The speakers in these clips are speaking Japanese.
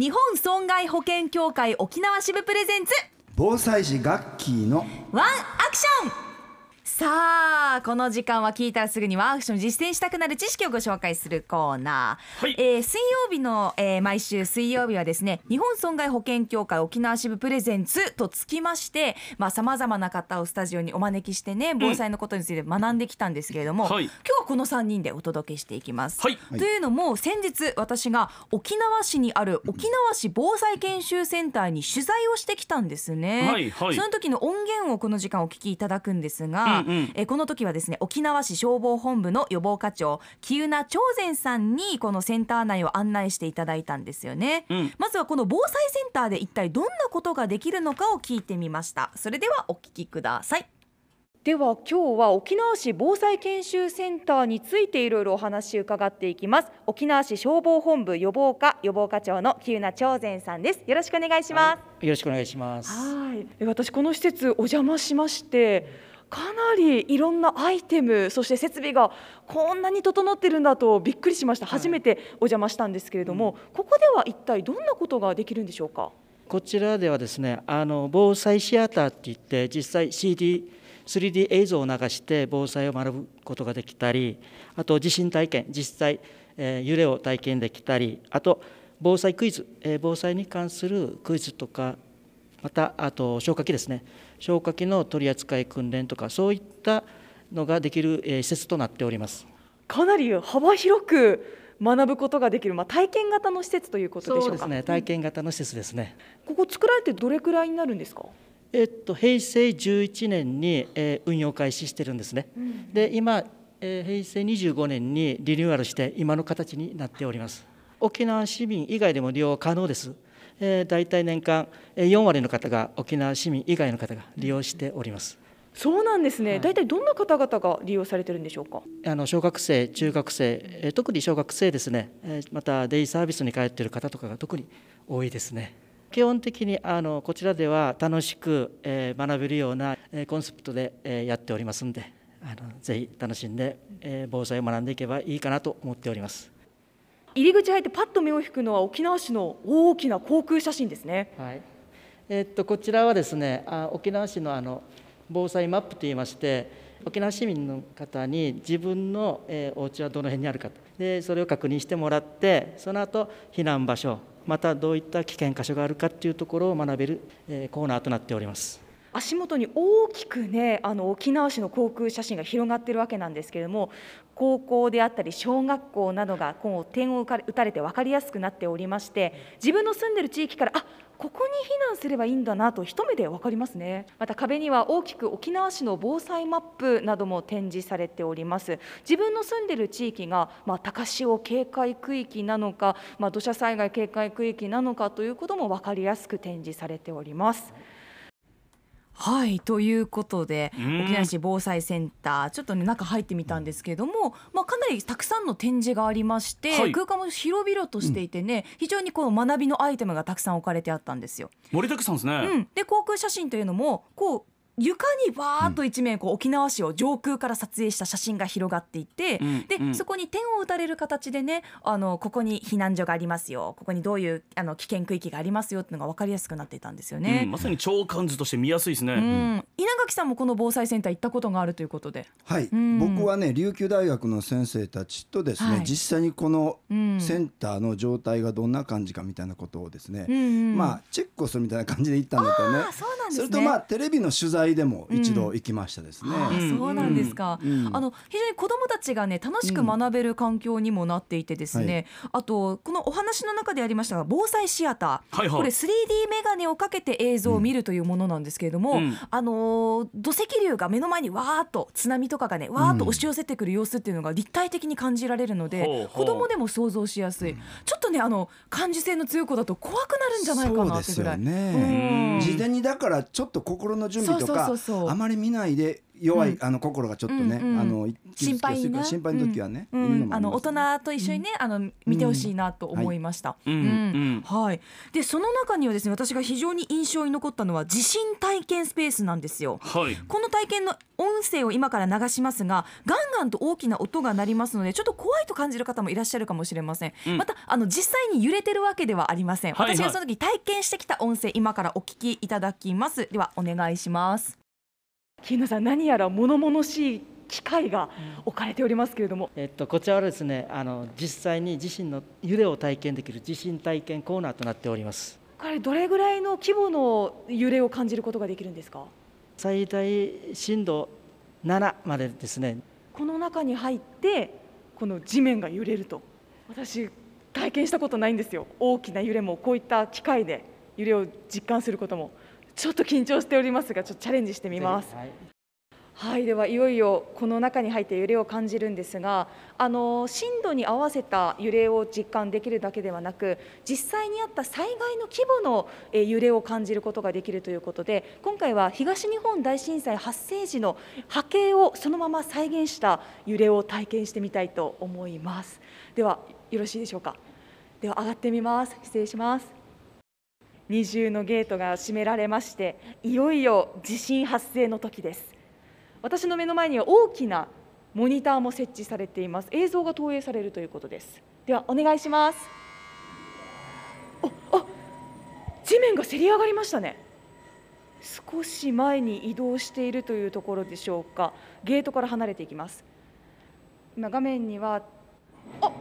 日本損害保険協会沖縄支部プレゼンツ。防災士ガッキーの。ワンアクション。さあこの時間は聞いたらすぐにワンアクション実践したくなる知識をご紹介するコーナー、はい。えー水曜日の、えー毎週水曜日はですね日本損害保険協会沖縄支部プレゼンツとつきましてさまざ、まな方をスタジオにお招きしてね防災のことについて学んできたんですけれども、はい。今日はこの3人でお届けしていきます。はいというのも先日私が沖縄市にある沖縄市防災研修センターに取材をしてきたんですね。はいはいその時の音源をこの時間お聞きいただくんですが、うんうんえーこの時はですね沖縄市消防本部の予防課長木生長善さんにこのセンター内を案内していただいたんですよね。うんまずはこの防災センターで一体どんなことができるのかを聞いてみました。それではお聞きください。では今日は沖縄市防災研修センターについていろいろお話伺っていきます。沖縄市消防本部予防課予防課長の木生長善さんです。よろしくお願いします、よろしくお願いします。はい、え私この施設お邪魔しましてかなりいろんなアイテムそして設備がこんなに整ってるんだとびっくりしました。初めてお邪魔したんですけれども、ここでは一体どんなことができるんでしょうか？こちらではですね、あの防災シアターって言って実際 CD、3D 映像を流して防災を学ぶことができたり、あと地震体験、実際、えー揺れを体験できたり、あと防災クイズ、えー防災に関するクイズとか、またあと消火器ですね、消火器の取り扱い訓練とかそういったのができる、えー施設となっております。かなり幅広く学ぶことができる、まあ、体験型の施設ということでしょうか？そうですね、体験型の施設ですね。ここ作られてどれくらいになるんですか？えっと、平成11年に、えー運用開始してるんですね。で今、えー平成25年にリニューアルして今の形になっております。沖縄市民以外でも利用可能です。えー、大体年間えー4割の方が沖縄市民以外の方が利用しております。そうなんですね、はい大体どんな方々が利用されてるんでしょうか？あの小学生、中学生、えー特に小学生ですね、えーまたデイサービスに通っている方とかが特に多いですね。基本的にあのこちらでは楽しく、えー学べるような、えーコンセプトで、えーやっておりますんで、あのぜひ楽しんで、えー防災を学んでいけばいいかなと思っております。入り口入ってパッと目を引くのは沖縄市の大きな航空写真ですね。はい。えーっとこちらはですねあ沖縄市のあの防災マップといいまして沖縄市民の方に自分の、えーお家はどの辺にあるかでそれを確認してもらってその後避難場所またどういった危険箇所があるかっていうところを学べる、えコーナーとなっております。足元に大きくねあの沖縄市の航空写真が広がっているわけなんですけれども高校であったり小学校などがこう点を打たれて分かりやすくなっておりまして自分の住んでる地域からあここに避難すればいいんだなと一目で分かりますね。また壁には大きく沖縄市の防災マップなども展示されております。自分の住んでる地域が、まあ、高潮警戒区域なのか、まあ、土砂災害警戒区域なのかということも分かりやすく展示されております。はいということでうん。沖縄市防災センターちょっとね中入ってみたんですけれども、まあ、かなりたくさんの展示がありまして、はい。空間も広々としていてね、非常にこう学びのアイテムがたくさん置かれてあったんですよ。盛りだくさんですね、うん、で航空写真というのもこう床にバーッと一面こう沖縄市を上空から撮影した写真が広がっていて、うん。で、うん。そこに点を打たれる形でねあのここに避難所がありますよここにどういうあの危険区域がありますよっていうのが分かりやすくなっていたんですようね。ん。まさに長官図として見やすいですね、うん、稲垣さんもこの防災センター行ったことがあるということで、はい、ん。僕はね琉球大学の先生たちとですね、はい。実際にこのうんセンターの状態がどんな感じかみたいなことをですね、うん。うん。まあチェックをするみたいな感じで行ったんだとね。あそうなんですね。それとまあテレビの取材でも一度行きましたですね。あうん。そうなんですか、うん。あの非常に子どもたちがね楽しく学べる環境にもなっていてですね、あとこのお話の中でありましたが防災シアター、はいはい。これ 3D メガネをかけて映像を見るというものなんですけれども、うん。あのー土石流が目の前にわーっと津波とかがねわーっと押し寄せてくる様子っていうのが立体的に感じられるので、ほうほう。子供でも想像しやすい、ちょっとねあの感受性の強い子だと怖くなるんじゃないかなってぐらい。ですよね、うん。事前にだからちょっと心の準備とかそうそうそうそう。あまり見ないで弱い、うん。あの心がちょっとね、うんうん。あの傷つきやすいから心心配の時はね、あの大人と一緒にね、あの見てほしいなと思いました。うん。うん。はい。でその中にはですね私が非常に印象に残ったのは地震体験スペースなんですよ。はい。この体験の音声を今から流しますがガンガンと大きな音が鳴りますのでちょっと怖いと感じる方もいらっしゃるかもしれません、うん。またあの実際に揺れてるわけではありません、はい。はい。私がその時体験してきた音声今からお聞きいただきます。ではお願いします木野さん何やら物々しい機械が置かれておりますけれども、えっと、こちらはですねあの実際に地震の揺れを体験できる地震体験コーナーとなっております。これどれぐらいの規模の揺れを感じることができるんですか？最大震度7までですね。この中に入ってこの地面が揺れると。私体験したことないんですよ。大きな揺れもこういった機械で揺れを実感することもちょっと緊張しておりますがちょっとチャレンジしてみます。はい。はいではいよいよこの中に入って揺れを感じるんですがあの震度に合わせた揺れを実感できるだけではなく実際にあった災害の規模のえー揺れを感じることができるということで今回は東日本大震災発生時の波形をそのまま再現した揺れを体験してみたいと思います。ではよろしいでしょうか？では上がってみます。失礼します二重のゲートが閉められましていよいよ地震発生の時です。私の目の前には大きなモニターも設置されています。映像が投影されるということです。ではお願いします。ああ地面がせり上がりましたね。少し前に移動しているというところでしょうか。ゲートから離れていきます。今画面にはあ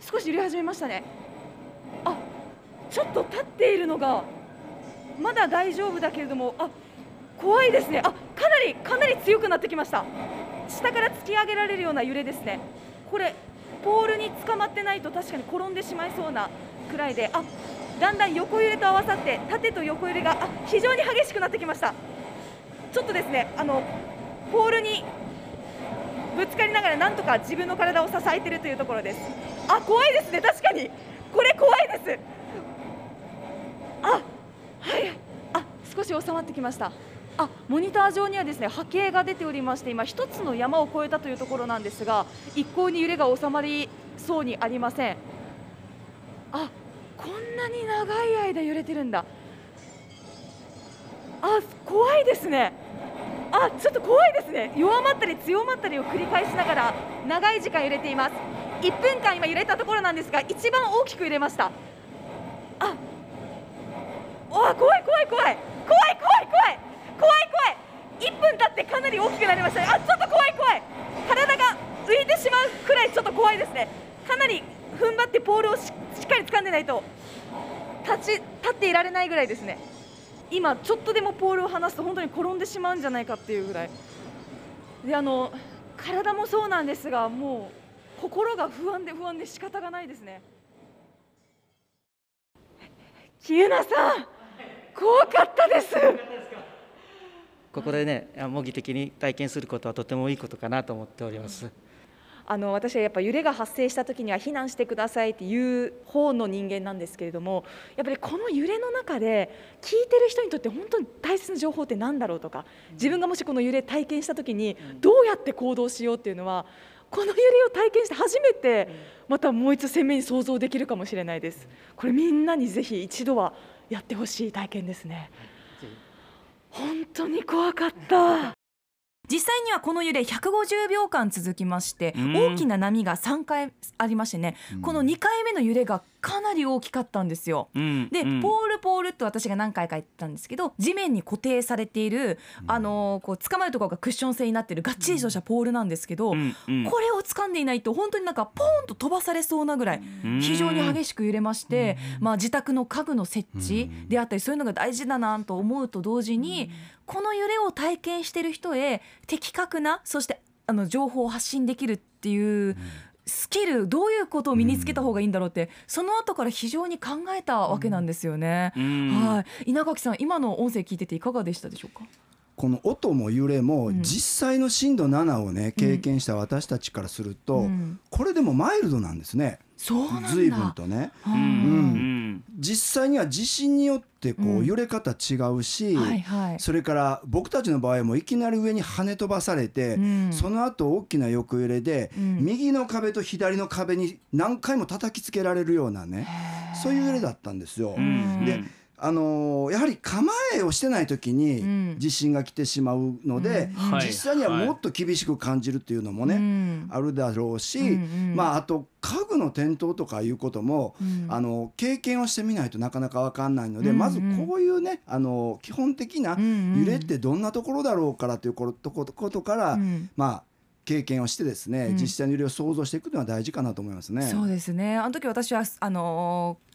少し揺れ始めましたね。ちょっと立っているのがまだ大丈夫だけれどもあ怖いですね。あかなりかなり強くなってきました。下から突き上げられるような揺れですね。これポールに捕まってないと確かに転んでしまいそうなくらいであだんだん横揺れと合わさって縦と横揺れがあ非常に激しくなってきました。ちょっとですねあのポールにぶつかりながらなんとか自分の体を支えているというところです。あ怖いですね。確かに。これ怖いです。あはい。あ少し収まってきました。あモニター上にはですね波形が出ておりまして今一つの山を越えたというところなんですが一向に揺れが収まりそうにありません。あこんなに長い間揺れてるんだ。あ怖いですね。あちょっと怖いですね。弱まったり強まったりを繰り返しながら長い時間揺れています。1分間今揺れたところなんですが一番大きく揺れました。ああ怖い怖い怖い。怖い怖い怖い。怖い怖い。1分経ってかなり大きくなりましたあちょっと怖い怖い。体が浮いてしまうくらいちょっと怖いですね。かなり踏ん張ってポールをしっかり掴んでないと立ち立っていられないぐらいですね。今ちょっとでもポールを離すと本当に転んでしまうんじゃないかっていうぐらい。であの体もそうなんですがもう心が不安で不安で仕方がないですね。キユナさん！怖かったですここでね模擬的に体験することはとてもいいことかなと思っております。あの私はやっぱ揺れが発生した時には避難してくださいっていう方の人間なんですけれどもやっぱりこの揺れの中で聞いてる人にとって本当に大切な情報って何だろうとか自分がもしこの揺れ体験した時にどうやって行動しようっていうのはこの揺れを体験して初めてまたもう一度鮮明に想像できるかもしれないですこれみんなにぜひ一度はやってほしい体験ですね。本当に怖かった実際にはこの揺れ150秒間続きましてうん。大きな波が3回ありましてねこの2回目の揺れがかなり大きかったんですよ。うん。で、うん。ポールポールって私が何回か言ったんですけど地面に固定されている、あのーこう捕まるところがクッション性になっているがっちりとしたポールなんですけど、これを掴んでいないと本当になんかポーンと飛ばされそうなぐらいうん。非常に激しく揺れまして、まあ、自宅の家具の設置であったりそういうのが大事だなと思うと同時にこの揺れを体験している人へ的確なそしてあの情報を発信できるっていうスキルどういうことを身につけた方がいいんだろうってその後から非常に考えたわけなんですよね。うん。はい、稲垣さん今の音声聞いてていかがでしたでしょうか？この音も揺れもん。実際の震度7をね経験した私たちからすると、うん。これでもマイルドなんですね。そうなんだ。随分とね。うんうん実際には地震によってこう揺れ方違うし、それから僕たちの場合もいきなり上に跳ね飛ばされて、うん。その後大きな横揺れで、うん。右の壁と左の壁に何回も叩きつけられるようなねそういう揺れだったんですよ。うん。であのーやはり構えをしてない時うん。に地震が来てしまうので、うん。はい。実際にはもっと厳しく感じるっていうのもね、うんあるだろうし、うんうん。まああと家具の転倒とかいうことも、うん。あの経験をしてみないとなかなか分かんないので、うんうん。まずこういうねあの基本的な揺れってどんなところだろうからということことから、うん。まあ経験をしてですね、うん。実際の揺れを想像していくのは大事かなと思いますね。そうですね。あの時私はあのー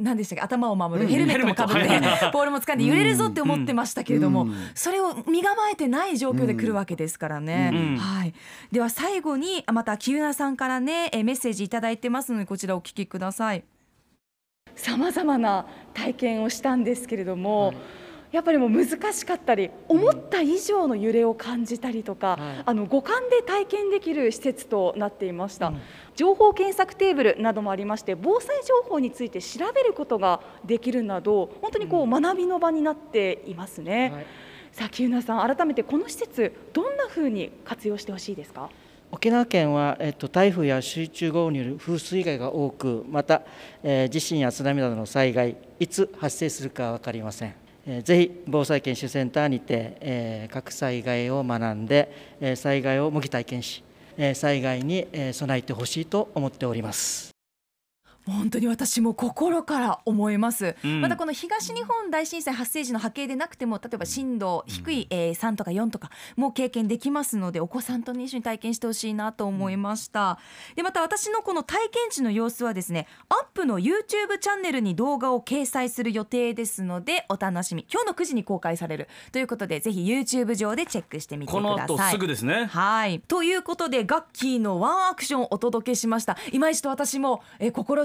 何でしたっけ？頭を守る。うん。ヘルメットもかぶって、ボールも掴んで揺れるぞって思ってましたけれども、うん。それを身構えてない状況で来るわけですからね、うん。はい、では最後にまた木浦さんからねえメッセージいただいてますのでこちらお聞きください。さまざまな体験をしたんですけれども、やっぱりもう難しかったり思った以上の揺れを感じたりとか、はい。あの五感で体験できる施設となっていました、うん。情報検索テーブルなどもありまして防災情報について調べることができるなど本当にこう学びの場になっていますね、はい。さあ木村さん改めてこの施設どんな風に活用してほしいですか？沖縄県は、えっと、台風や集中豪雨による風水害が多くまた、えー地震や津波などの災害いつ発生するか分かりません、えーぜひ防災研修センターにて、えー各災害を学んで、災害を模擬体験し、災害に、備えてほしいと思っております。本当に私も心から思います、うん。またこの東日本大震災発生時の波形でなくても例えば震度低い、えー3とか4とかも経験できますのでお子さんと、ね、一緒に体験してほしいなと思いました、でまた私のこの体験時の様子はですねアップの YouTube チャンネルに動画を掲載する予定ですのでお楽しみ。今日の9時に公開されるということでぜひ YouTube 上でチェックしてみてください。の後すぐですね。はい。ということでガッキーのワンアクションをお届けしました。今一度私も、えー心